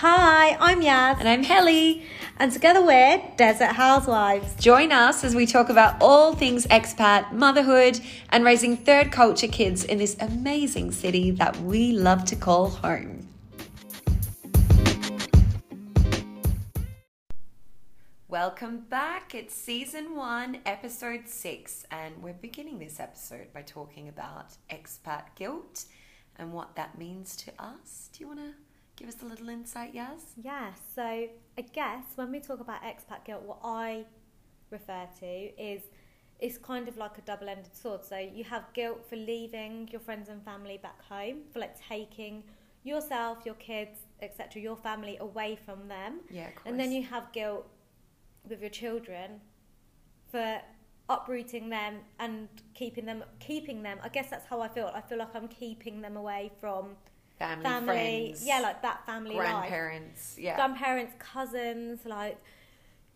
Hi, I'm Yaz. And I'm Helly. And together we're Desert Housewives. Join us as we talk about all things expat, motherhood, and raising third culture kids in this amazing city that we love to call home. Welcome back. It's season one, episode six, and we're beginning this episode by talking about expat guilt and what that means to us. Do you want to give us a little insight, Yaz? Yeah, so I guess when we talk about expat guilt, what I refer to is it's kind of like a double ended sword. So you have guilt for leaving your friends and family back home, for like taking yourself, your kids, etc., your family away from them. Yeah, of course. And then you have guilt with your children for uprooting them and keeping them keeping them i guess that's how i feel i feel like i'm keeping them away from family, family friends, yeah like that family grandparents life. yeah grandparents cousins like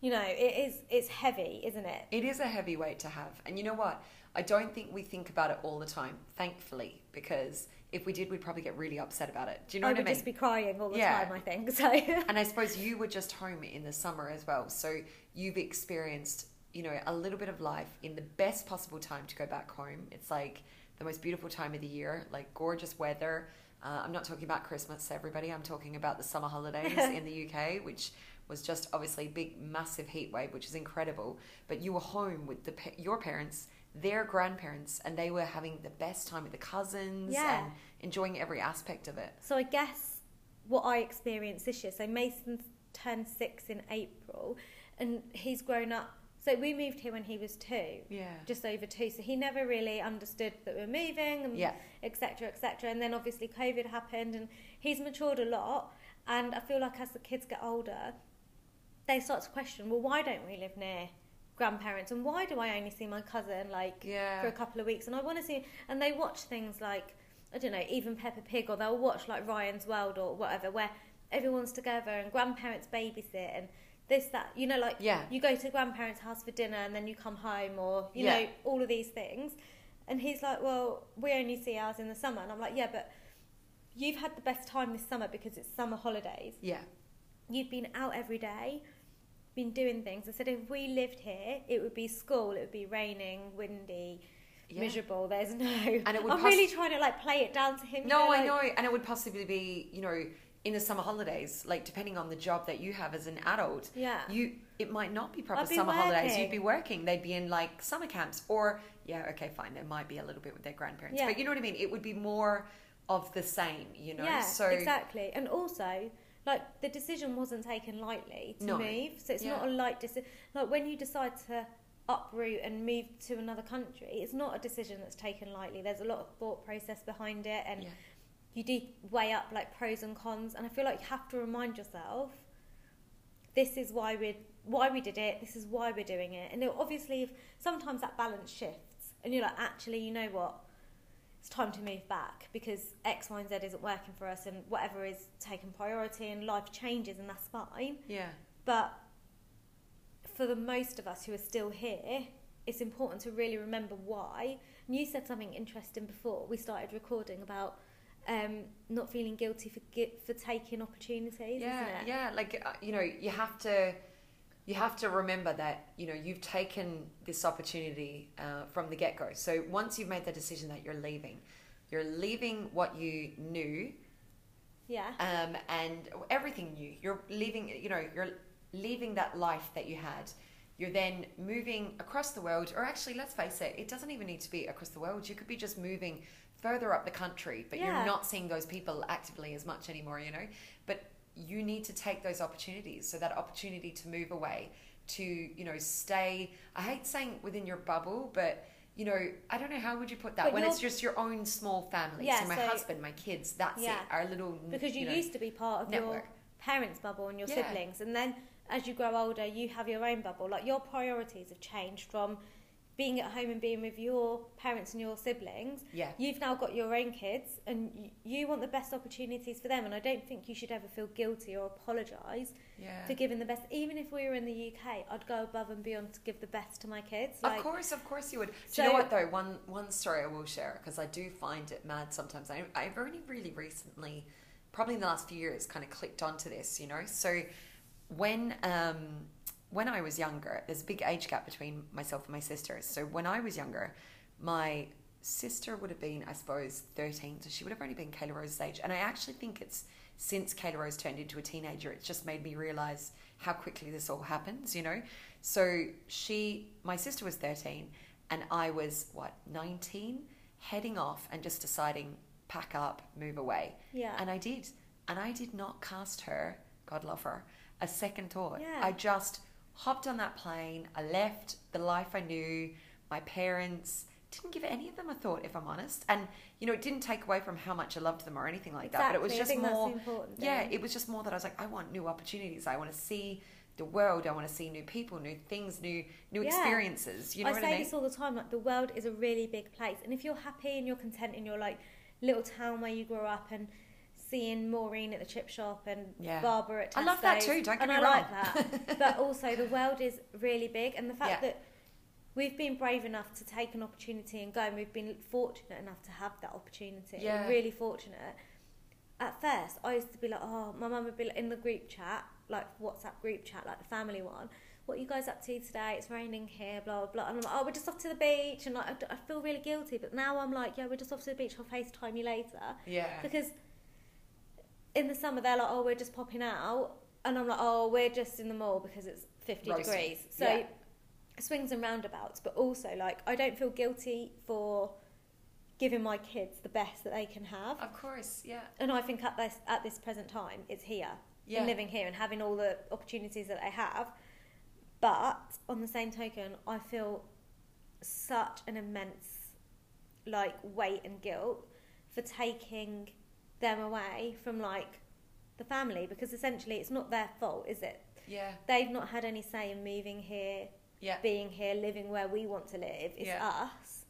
you know it is it's heavy isn't it it is a heavy weight to have and you know what i don't think we think about it all the time thankfully because if we did, we'd probably get really upset about it. Do you know I what I mean? I would just be crying all the Yeah. time. I think so. and I suppose you were just home in the summer as well, so you've experienced, you know, a little bit of life in the best possible time to go back home. It's like the most beautiful time of the year, like gorgeous weather. Uh, I'm not talking about Christmas, everybody. I'm talking about the summer holidays in the UK, which was just obviously big, massive heat wave, which is incredible. But you were home with the your parents, their grandparents, and they were having the best time with the cousins Yeah. and enjoying every aspect of it. So I guess what I experienced this year. So Mason turned six in April, and he's grown up. So we moved here when he was two. Yeah. just over two. So he never really understood that we're moving and Yeah. et cetera, et cetera. And then obviously COVID happened and he's matured a lot. And I feel like as the kids get older, they start to question, well, why don't we live near grandparents? And why do I only see my cousin like Yeah. for a couple of weeks? And I want to see, and they watch things like, I don't know, even Peppa Pig, or they'll watch like Ryan's World or whatever, where everyone's together and grandparents babysit and this, that, you know, like Yeah. you go to grandparents' house for dinner and then you come home, or you Yeah. know, all of these things. And he's like, "Well, we only see ours in the summer," and I'm like, "Yeah, but you've had the best time this summer because it's summer holidays. Yeah. You've been out every day, been doing things." I said, "If we lived here, it would be school. It would be raining, windy." Yeah. Miserable. There's no. And it would I'm poss- really trying to like play it down to him. you No, I like- know, and it would possibly be, you know, in the summer holidays, like depending on the job that you have as an adult. Yeah. You it might not be proper be summer holidays. You'd be working. They'd be in like summer camps or yeah, okay, fine. There might be a little bit with their grandparents. Yeah. But you know what I mean? It would be more of the same, you know? Yeah, so exactly. And also, like the decision wasn't taken lightly to No. move, so it's Yeah. not a light decision. Like when you decide to uproot and move to another country, it's not a decision that's taken lightly. There's a lot of thought process behind it, and Yeah. You do weigh up like pros and cons. And I feel like you have to remind yourself, this is why we why we did it. This is why we're doing it. And it, obviously, if sometimes that balance shifts, and you're like, actually, you know what? it's time to move back because X, Y, and Z isn't working for us, and whatever is taking priority, and life changes, and that's fine. Yeah. But for the most of us who are still here, it's important to really remember why. And you said something interesting before we started recording about um, not feeling guilty for for taking opportunities, Yeah, isn't it? yeah. Like uh, you know, you have to, you have to remember that you know you've taken this opportunity uh, from the get go. So once you've made the decision that you're leaving, you're leaving what you knew Yeah. um, and everything new. You're leaving, you know, you're leaving that life that you had. You're then moving across the world, or actually, let's face it, it doesn't even need to be across the world. You could be just moving further up the country, but Yeah. you're not seeing those people actively as much anymore, you know. But you need to take those opportunities. So that opportunity to move away, to you know, stay. I hate saying within your bubble, but you know, I don't know how would you put that But when it's just your own small family. Yeah, so my so- husband, my kids, that's Yeah. it. Our little because you, know, used to be part of your network. parents' bubble and your Yeah. siblings, and then as you grow older, you have your own bubble. Like your priorities have changed from being at home and being with your parents and your siblings. Yeah. You've now got your own kids, and you want the best opportunities for them. And I don't think you should ever feel guilty or apologise Yeah. for giving the best. Even if we were in the UK, I'd go above and beyond to give the best to my kids. Like, of course, of course you would. Do So- you know what though? One one story I will share because I do find it mad sometimes. I, I've only really recently probably in the last few years kind of clicked onto this, you know. So when um, when I was younger, there's a big age gap between myself and my sisters. So when I was younger, my sister would have been, I suppose, 13. So she would have only been Kayla Rose's age. And I actually think it's since Kayla Rose turned into a teenager, it's just made me realize how quickly this all happens, you know? So she, my sister was 13, and I was, what, 19, heading off and just deciding, pack up, move away. Yeah. And I did. And I did not cast her, God love her, a second thought. Yeah. I just hopped on that plane. I left the life I knew, my parents. Didn't give any of them a thought, if I'm honest. And, you know, it didn't take away from how much I loved them or anything like that. But it was Exactly. Just more. Yeah, it was just more that I was like, I want new opportunities. I want to see the world. I want to see new people, new things, new new Yeah. experiences. You know I what say I mean? this all the time. Like the world is a really big place, and if you're happy and you're content in your like little town where you grew up and seeing Maureen at the chip shop and Yeah. Barbara at Tesco's, I love that too, don't get and me I wrong. like that. but also, the world is really big, and the fact Yeah. that we've been brave enough to take an opportunity and go, and we've been fortunate enough to have that opportunity. Yeah. Really fortunate. At first, I used to be like, oh, my mum would be like, in the group chat, like WhatsApp group chat, like the family one. What are you guys up to today? It's raining here, blah blah blah. And I'm like, oh, we're just off to the beach, and like, I feel really guilty. But now I'm like, yeah, we're just off to the beach. I'll FaceTime you later yeah. because in the summer they're like, oh, we're just popping out, and I'm like, oh, we're just in the mall because it's 50 Roasting. degrees. So Yeah. swings and roundabouts, but also like I don't feel guilty for giving my kids the best that they can have. Of course, yeah. And I think at this at this present time, it's here Yeah. and living here and having all the opportunities that they have. But on the same token, I feel such an immense like weight and guilt for taking them away from like the family because essentially it's not their fault, is it? Yeah. They've not had any say in moving here, Yeah. being here, living where we want to live. It's Yeah. us.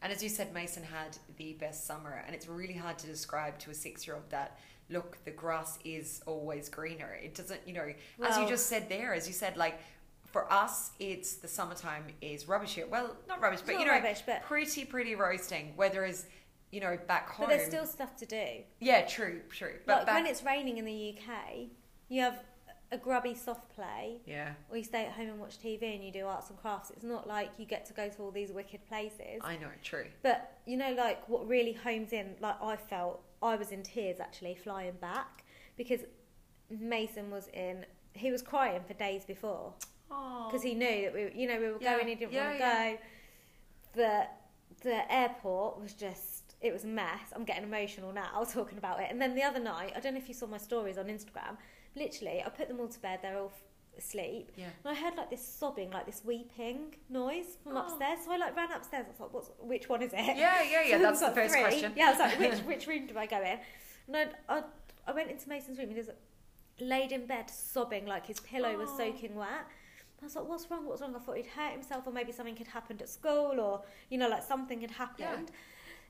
And as you said, Mason had the best summer, and it's really hard to describe to a six-year-old that look, the grass is always greener. It doesn't, you know, as you just said there, as you said, like for us, it's the summertime is rubbish here. Well, not rubbish, but not you know, rubbish, but- pretty, pretty roasting. Whereas, you know, back home, But there's still stuff to do. yeah, true, true. But like back, when it's raining in the UK, you have a grubby soft play, yeah, or you stay at home and watch TV and you do arts and crafts. It's not like you get to go to all these wicked places. I know, true. But you know, like what really homes in, like I felt, I was in tears actually flying back because Mason was in. He was crying for days before because he knew that we, you know, we were Yeah, going. He didn't yeah, want to yeah. go. The the airport was just. It was a mess. I'm getting emotional now talking about it. And then the other night, I don't know if you saw my stories on Instagram. Literally, I put them all to bed. They're all f- asleep. Yeah. And I heard like this sobbing, like this weeping noise from Oh. upstairs. So I like ran upstairs. I was like, "What's which one is it?" Yeah, yeah, yeah. So That's the first three. question. Yeah, I was like, which which room do I go in? And I, I, I went into Mason's room and he was laid in bed sobbing like his pillow was Oh. soaking wet. I was like, what's wrong? What's wrong? I thought he'd hurt himself or maybe something had happened at school or, you know, like something had happened.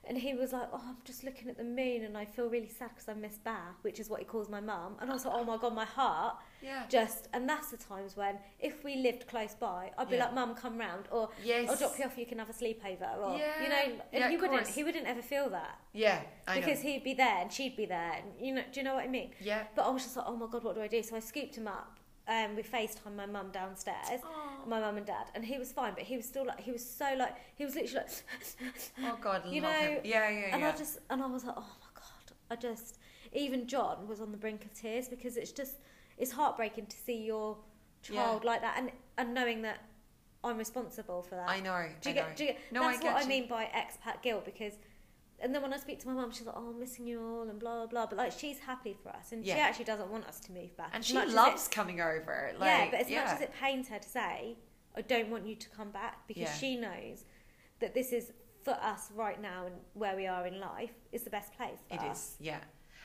And he was like, oh, I'm just looking at the moon and I feel really sad because I miss Bath, which is what he calls my mum. And I was like, oh my God, my heart Yeah. just, and that's the times when if we lived close by, I'd be Yeah. like, mum, come round or Yes. I'll drop you off, you can have a sleepover or, Yeah. you know, and Yeah, he wouldn't, course. he wouldn't ever feel that Yeah, I because know. he'd be there and she'd be there. And, you know, do you know what I mean? Yeah. But I was just like, oh my god, what do I do? So I scooped him up. Um, we FaceTime my mum downstairs, my mum and dad, and he was fine, but he was still like, he was so like, he was literally like, Oh God, you love know, him. Yeah, yeah, and yeah. I just, and I was like, oh my god, I just, even John was on the brink of tears because it's just, it's heartbreaking to see your child like that, and and knowing that I'm responsible for that. I know. Do you I get? know. Do you get? No, that's I get what I mean by expat guilt because. And then when I speak to my mum, she's like, "Oh, I'm missing you all," and blah blah blah. But like, she's happy for us, and she actually doesn't want us to move back. And she loves it- coming over. Like, yeah, but as yeah. much as it pains her to say, "I don't want you to come back," because Yeah. she knows that this is for us right now and where we are in life is the best place. It us. is, yeah.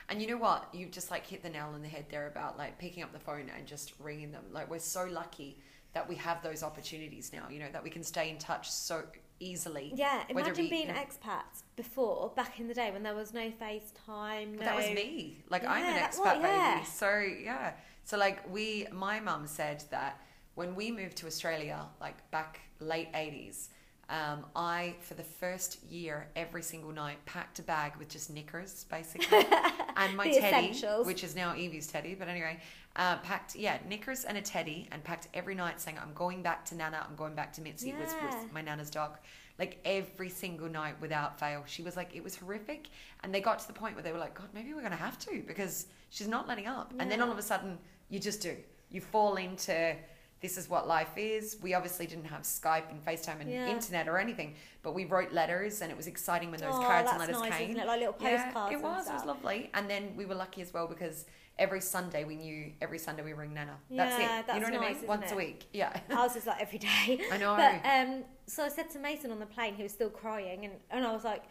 And you know what? You just like hit the nail on the head there about like picking up the phone and just ringing them. Like we're so lucky that we have those opportunities now. You know that we can stay in touch so easily. Yeah, imagine we- being yeah. expats before, back in the day when there was no FaceTime. No, that was me. Like I'm an expat yeah. baby. So yeah. So like we, my mum said that when we moved to Australia, like back late eighties, Um, I, for the first year, every single night, packed a bag with just knickers, basically, and my teddy, essentials. which is now Evie's teddy. But anyway, uh, packed, yeah, knickers and a teddy, and packed every night saying, I'm going back to Nana, I'm going back to Mitzi, was, Yeah. was my Nana's dog. Like every single night without fail. She was like, it was horrific. And they got to the point where they were like, God, maybe we're going to have to because she's not letting up. And then all of a sudden, you just do. You fall into this is what life is. We obviously didn't have Skype and FaceTime and Yeah. internet or anything, but we wrote letters and it was exciting when those Oh, cards and letters nice, came. isn't it? Like little Yeah, postcards it and was. It was lovely. And then we were lucky as well because every Sunday we knew every Sunday we ring Nana. That's Yeah, it. that's you know what I nice, mean? isn't Once a week. Yeah. Ours is like every day. I know. But um, so I said to Mason on the plane, he was still crying, and, and I was like,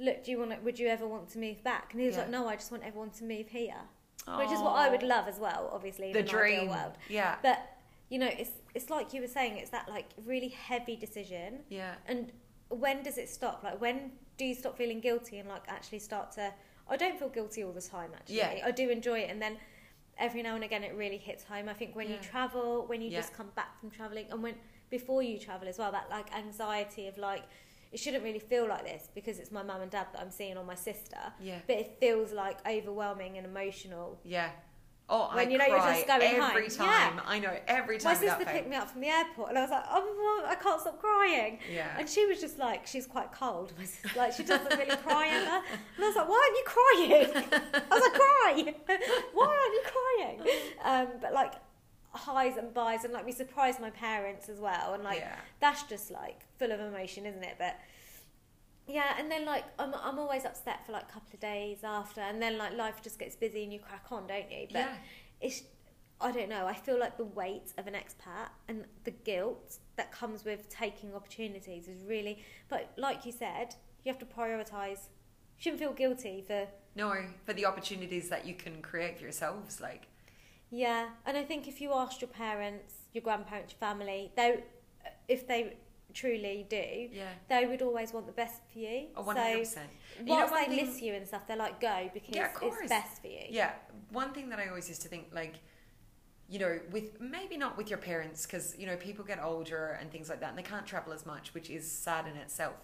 "Look, do you want? To, would you ever want to move back?" And he was Yeah. like, "No, I just want everyone to move here," which is what I would love as well. Obviously, in the dream. world. Yeah. But you know, it's it's like you were saying, it's that like really heavy decision. Yeah. And when does it stop? Like, when do you stop feeling guilty and like actually start to? I don't feel guilty all the time. Actually, Yeah. I do enjoy it, and then every now and again it really hits home. I think when you travel, when you Yeah. just come back from traveling, and when before you travel as well, that like anxiety of like it shouldn't really feel like this because it's my mum and dad that I'm seeing or my sister, Yeah. but it feels like overwhelming and emotional. Yeah. Oh, When I you know you're just going every home. time. Yeah. I know every time. My sister picked me up from the airport, and I was like, "Oh, I can't stop crying." Yeah. And she was just like, she's quite cold. Sister, like she doesn't really cry ever. And I was like, why aren't you crying? I was like, cry. why aren't you crying? Um, but like highs and buys, and like we surprised my parents as well, and like yeah. that's just like full of emotion, isn't it? But yeah, and then like I'm I'm always upset for like a couple of days after, and then like life just gets busy and you crack on, don't you? But yeah. it's I don't know. I feel like the weight of an expat and the guilt that comes with taking opportunities is really. But like you said, you have to prioritize. Shouldn't feel guilty for No, for the opportunities that you can create for yourselves. Like, yeah. And I think if you asked your parents, your grandparents, your family, they if they truly do, yeah. they would always want the best for you. Oh, so 100%. You know whilst they thing- miss you and stuff, they're like go because Yeah, it's best for you. Yeah, one thing that I always used to think, like, you know, with maybe not with your parents, because you know people get older and things like that, and they can't travel as much, which is sad in itself.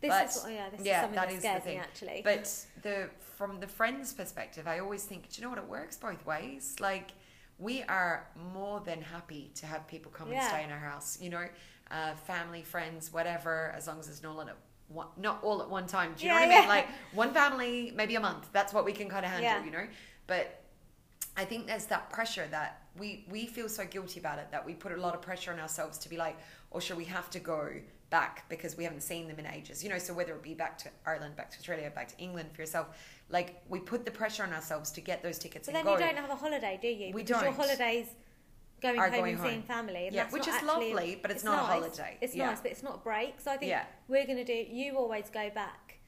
This But- is oh yeah, this yeah, is something that that, is the scares me thing. actually. But the from the friends' perspective, I always think, do you know what? It works both ways. Like, we are more than happy to have people come and stay in our house. You know, uh, family, friends, whatever, as long as it's not at one, not all at one time. Do you know Yeah, what I mean? Like one family, maybe a month. That's what we can kind of handle. Yeah. You know, but I think there's that pressure that we we feel so guilty about it that we put a lot of pressure on ourselves to be like, or should we have to go back because we haven't seen them in ages. You know, so whether it be back to Ireland, back to Australia, back to England for yourself, like we put the pressure on ourselves to get those tickets But and then go. you don't have a holiday, do you? We because don't. Your holidays going home going and seeing family. And yeah, which is actually- lovely, but it's, not nice. a holiday. It's yeah. nice, but it's not a break. So I think Yeah. we're going to do. You always go back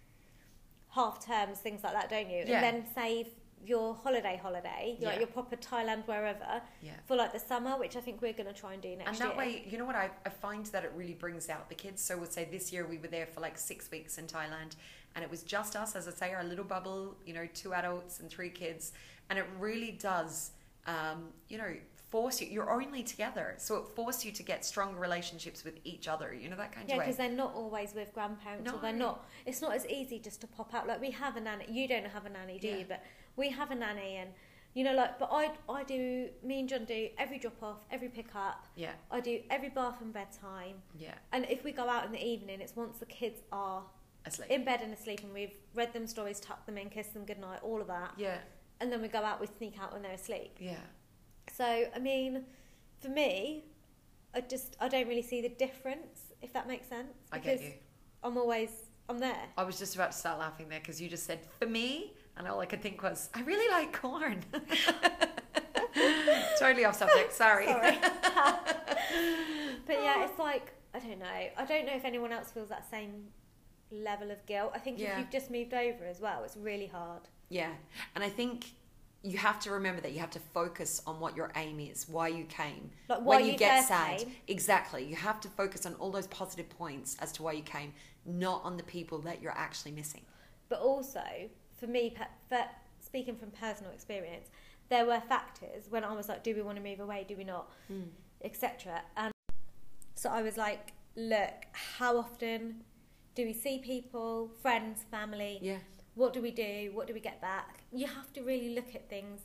half terms, things like that, don't you? Yeah. And then save your holiday, holiday, your, Yeah. your proper Thailand, wherever, Yeah. for like the summer, which I think we're going to try and do next year. And year. that way, you know what? I, I find that it really brings out the kids. So we'll say this year we were there for like six weeks in Thailand, and it was just us, as I say, our little bubble, you know, two adults and three kids. And it really does, um, you know, force you. You're only together. So it forced you to get stronger relationships with each other, you know, that kind Yeah, of way. Yeah, because they're not always with grandparents, or they're not. It's not as easy just to pop out. Like we have a nanny. You don't have a nanny, do Yeah. you? But we have a nanny, and you know, like. But I, I do. Me and John do every drop off, every pick up. Yeah, I do every bath and bedtime. yeah. And if we go out in the evening, it's once the kids are Asleep. in bed and asleep, and we've read them stories, tucked them in, kissed them goodnight, all of that. yeah, And then we go out, we sneak out when they're asleep. yeah. So I mean, for me, I just I don't really see the difference, if that makes sense. I get because you. I'm always I'm there. I was just about to start laughing there because you just said for me, and all I could think was, I really like corn. totally off subject. Sorry. Sorry. but yeah, it's like I don't know. I don't know if anyone else feels that same level of guilt. I think Yeah. if you've just moved over as well, it's really hard. Yeah, and I think you have to remember that you have to focus on what your aim is, why you came. Like why when you, you get sad, came. exactly. You have to focus on all those positive points as to why you came, not on the people that you're actually missing. But also, for me, for, speaking from personal experience, there were factors when I was like, do we want to move away? Do we not? Hmm. Etc. And so I was like, look, how often do we see people, friends, family? Yeah. What do we do? What do we get back? You have to really look at things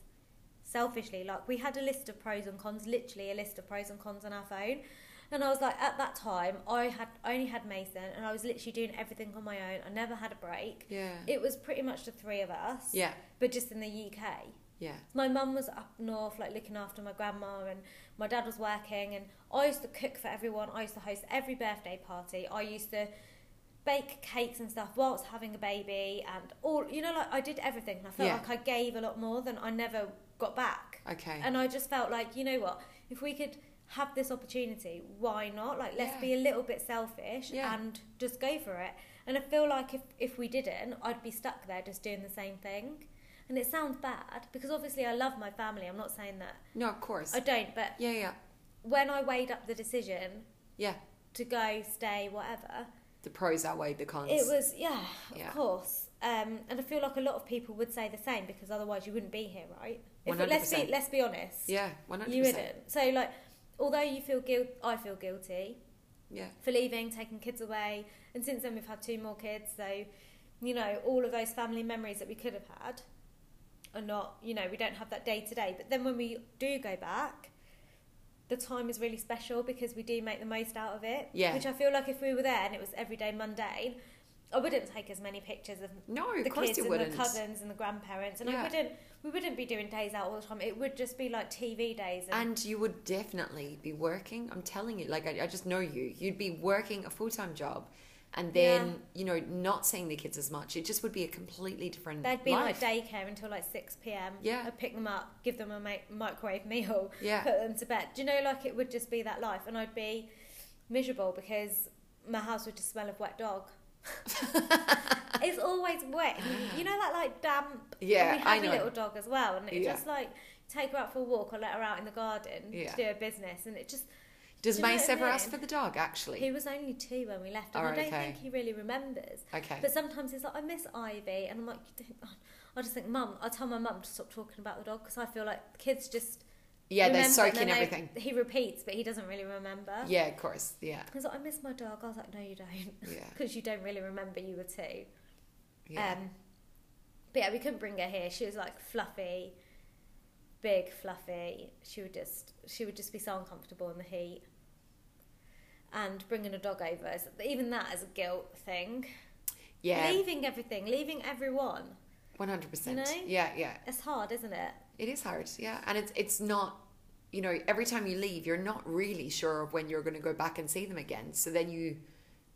selfishly. Like we had a list of pros and cons, literally a list of pros and cons on our phone. And I was like, at that time, I had I only had Mason, and I was literally doing everything on my own. I never had a break. Yeah. It was pretty much the three of us, Yeah. but just in the UK. Yeah. My mum was up north, like looking after my grandma, and my dad was working. And I used to cook for everyone. I used to host every birthday party. I used to bake cakes and stuff whilst having a baby, and all you know, like I did everything. And I felt Yeah. like I gave a lot more than I never got back. Okay. And I just felt like, you know what, if we could have this opportunity, why not? Like, let's Yeah. be a little bit selfish Yeah. and just go for it. And I feel like if, if we didn't, I'd be stuck there just doing the same thing. And it sounds bad because obviously I love my family. I'm not saying that no, of course. I don't, but yeah, yeah. when I weighed up the decision Yeah. to go, stay, whatever, The pros outweigh the cons. it was, yeah, yeah. of course. Um, and I feel like a lot of people would say the same because otherwise you wouldn't be here, right? If let's be let's be honest. Yeah, 100%. You wouldn't. So like, although you feel guilt, I feel guilty Yeah. for leaving, taking kids away, and since then we've had two more kids. So, you know, all of those family memories that we could have had are not. You know, we don't have that day to day. But then when we do go back, the time is really special because we do make the most out of it. Yeah. Which I feel like if we were there and it was everyday mundane. I wouldn't take as many pictures of No, the course kids and wouldn't. the cousins and the grandparents, and Yeah. I wouldn't. We wouldn't be doing days out all the time. It would just be like TV days. And, And you would definitely be working. I'm telling you, like I, I just know you. You'd be working a full time job, and then Yeah. you know not seeing the kids as much. It just would be a completely different. They'd be life. like daycare until like 6 p.m. Yeah. I'd pick them up, give them a ma- microwave meal, Yeah. put them to bed. Do you know, like it would just be that life, and I'd be miserable because my house would just smell of wet dog. it's always wet. You- know that like damp. Yeah, we have I a know. little dog as well, and it Yeah. just like take her out for a walk or let her out in the garden Yeah. to do her business, and it just. Does Do you know Mace what I ever ask mean? for the dog? Actually, He was only two when we left, and Alright, I don't okay. think he really remembers. okay. But sometimes he's like, I miss Ivy, and I'm like, you don't, I just think, Mum, I tell my mum to stop talking about the dog because I feel like the kids just yeah, they remember, soak and in then they- everything. He repeats, but he doesn't really remember. Yeah, of course. Yeah, He's like, I miss my dog. I was like, No, you don't, yeah, because you don't really remember you were two. yeah. Um, but yeah, we couldn't bring her here. She was like fluffy, big, fluffy. She would just, she would just be so uncomfortable in the heat. And bringing a dog over, is, even that is a guilt thing. yeah, Leaving everything, leaving everyone. one hundred percent. You know? Yeah, yeah. It's hard, isn't it? It is hard. Yeah, and it's it's not. You know, every time you leave, you're not really sure of when you're going to go back and see them again. So then you,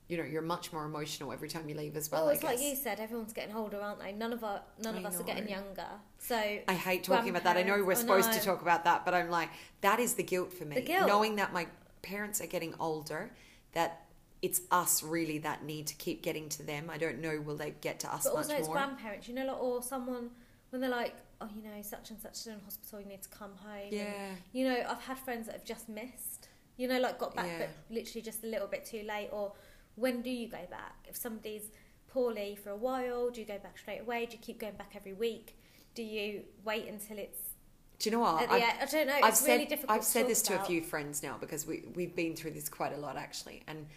you know, you're much more emotional every time you leave as well. Well, it's like you said, everyone's getting older, aren't they? None of our, none of I us are getting younger. So I hate talking about that. I know we're supposed to talk about that, but I'm like, that is the guilt for me. The guilt. Knowing that my parents are getting older, that it's us really that need to keep getting to them. I don't know, will they get to us but much also it's more? grandparents, you know, like, or someone when they're like, oh, you know, such and such is in hospital, you need to come home. and, yeah, you know, I've had friends that have just missed. You know, like got back, Yeah. but literally just a little bit too late. Or when do you go back? If somebody's poorly for a while, do you go back straight away? Do you keep going back every week? Do you wait until it's do you know what? I've- end? I don't know. I've It's said really difficult. I've said to this talk to a few friends now because we we've been through this quite a lot actually, and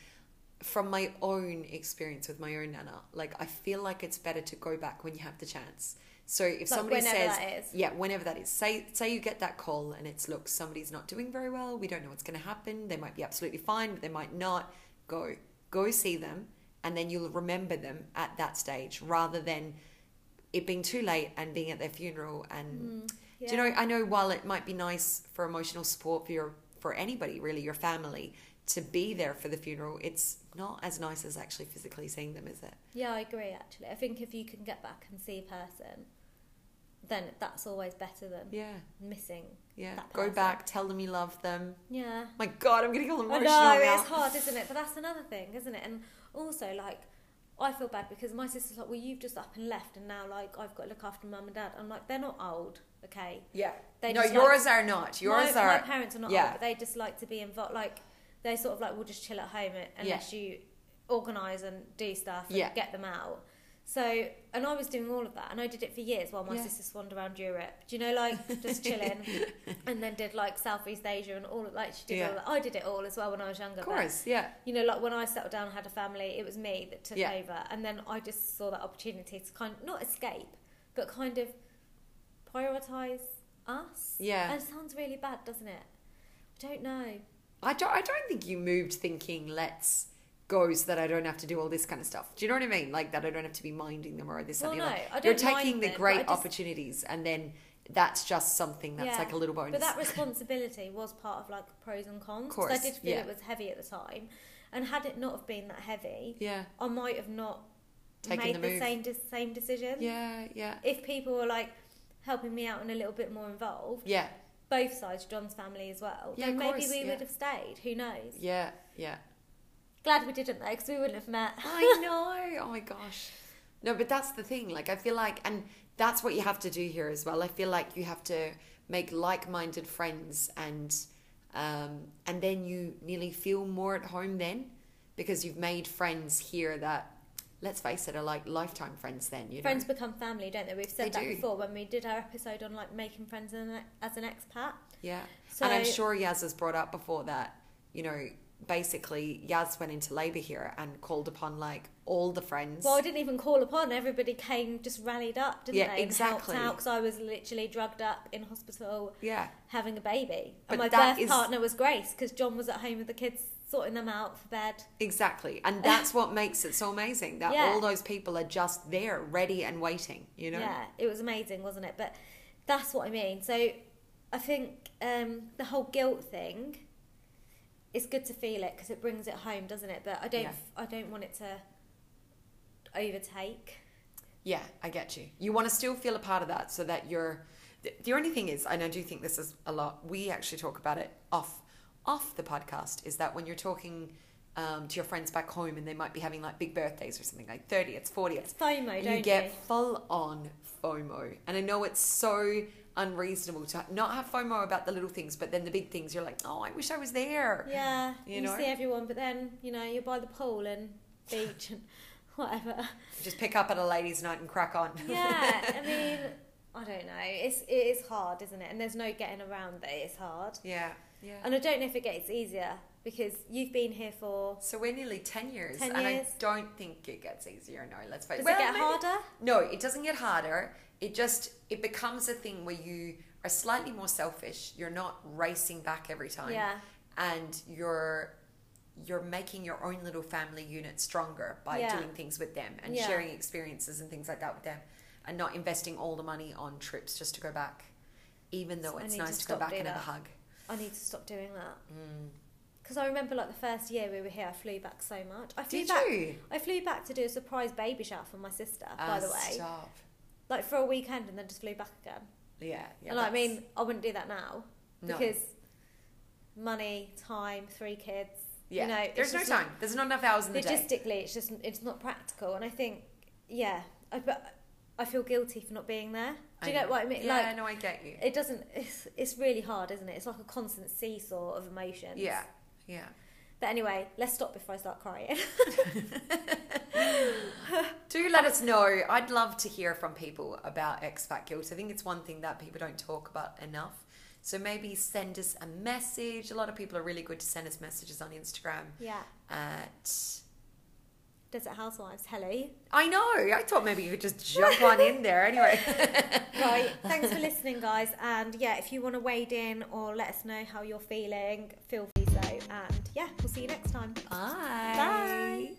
from my own experience with my own nana, like I feel like it's better to go back when you have the chance. So if Like, somebody whenever says, that is. yeah, whenever that is, say say you get that call and it's look somebody's not doing very well, we don't know what's going to happen. They might be absolutely fine, but they might not. Go go see them, and then you'll remember them at that stage rather than it being too late and being at their funeral and Mm, do you know? I know while it might be nice for emotional support for your for anybody, really, your family, to be there for the funeral, it's not as nice as actually physically seeing them, is it? Yeah, I agree. Actually, I think if you can get back and see a person, then that's always better than Yeah, missing. yeah. That Go back, tell them you love them. Yeah, My God, I'm getting all emotional. I know now. it's hard, isn't it? But that's another thing, isn't it? And also, like, I feel bad because my sister's like, "Well, you've just up and left, and now like I've got to look after mum and dad." I'm like, "They're not old, okay? Yeah. They no, yours are not. Yours my, are. my parents are not yeah. old, but they just like to be involved. Like, they sort of like, "We'll just chill at home unless you organise and do stuff and Yeah. get them out." So, and I was doing all of that, and I did it for years while my Yeah. sister swanned around Europe. Do you know, like just chilling, and then did like Southeast Asia and all of like she did Yeah. all that. I did it all as well when I was younger. Of but, course, yeah. you know, like when I settled down and had a family, it was me that took Yeah. over, and then I just saw that opportunity to kind of not escape, but kind of prioritize us. Yeah. and it sounds really bad, doesn't it? I don't know. I don't. I don't think you moved thinking let's go so that I don't have to do all this kind of stuff. Do you know what I mean? Like that I don't have to be minding them or this. Well, something no, like. I don't You're taking the them, great just- opportunities, and then that's just something that's Yeah, like a little bonus. But that responsibility was part of like pros and cons. Course, I did feel yeah. it was heavy at the time, and had it not have been that heavy, yeah, I might have not Taken made the the, same de- same decision. yeah, yeah, If people were like helping me out and a little bit more involved, yeah, both sides, John's family as well, Yeah, then maybe course, we yeah. would have stayed. Who knows? yeah, yeah. Glad we didn't though, because we wouldn't have met. I know. Oh my gosh. No, but that's the thing. Like, I feel like, and that's what you have to do here as well. I feel like you have to make like-minded friends, and um, and then you nearly feel more at home then, because you've made friends here that, let's face it, are like lifetime friends. Then you Friends know. become family, don't they? We've said They that do. before when we did our episode on like making friends as an, as an expat. Yeah. So and I'm sure Yaz has brought up before that, you know, basically Yaz went into labour here and called upon like all the friends. Well, I didn't even call upon. Everybody came, just rallied up, didn't Yeah, they? exactly. Because I was literally drugged up in hospital yeah. having a baby. But And my birth is- partner was Grace because John was at home with the kids, sorting them out for bed. Exactly. And that's what makes it so amazing that Yeah. all those people are just there, ready and waiting, you know? Yeah, it was amazing, wasn't it? But that's what I mean. So I think um, the whole guilt thing. It's good to feel it because it brings it home, doesn't it? But I don't. Yeah. I don't want it to overtake. Yeah, I get you. You want to still feel a part of that so that you're. The, the only thing is, and I do think this is a lot, we actually talk about it off off the podcast, is that when you're talking um, to your friends back home and they might be having like big birthdays or something like 30th, 40th, It's FOMO, and don't you get full on FOMO. And I know it's so unreasonable to not have FOMO about the little things, but then the big things, you're like, oh, I wish I was there. Yeah, You you, know? see everyone, but then you know you're by the pool and beach and whatever. Just pick up at a ladies' night and crack on. Yeah, I mean, I don't know. It's it is hard, isn't it? And there's no getting around that it's hard. yeah, yeah. And I don't know if it gets easier because you've been here for. So we're nearly 10 years. 10 and years. I don't think it gets easier. No, let's face it. Does Well, it get maybe- harder? No, it doesn't get harder. It just, it becomes a thing where you are slightly more selfish. You're not racing back every time. Yeah, And you're, you're making your own little family unit stronger by Yeah. doing things with them and Yeah. sharing experiences and things like that with them and not investing all the money on trips just to go back. Even though it's need to nice to, go back and have a hug. I need to stop doing that Mm. because I remember like the first year we were here, I flew back so much. I flew Did back. you? I flew back to do a surprise baby shower for my sister. by Ah, the way, Stop. Like for a weekend, and then just flew back again. Yeah. yeah and like, I mean, I wouldn't do that now no. because money, time, three kids. Yeah, you know, there's no time. There's not enough hours in the day. Logistically, it's just it's not practical, and I think, yeah, I but I feel guilty for not being there. Do you I get know. what I mean? Yeah, like no, I get you. it doesn't. It's it's really hard, isn't it? It's like a constant seesaw of emotions. Yeah, yeah. But anyway, let's stop before I start crying. Do let us know. I'd love to hear from people about expat guilt. I think it's one thing that people don't talk about enough. So maybe send us a message. A lot of people are really good to send us messages on Instagram yeah. at. Desert Housewives, hello. I know. I thought maybe you could just jump on in there. Anyway. Right. Thanks for listening, guys. And yeah, if you want to wade in or let us know how you're feeling, feel free so. And yeah, we'll see you next time. Bye. Bye.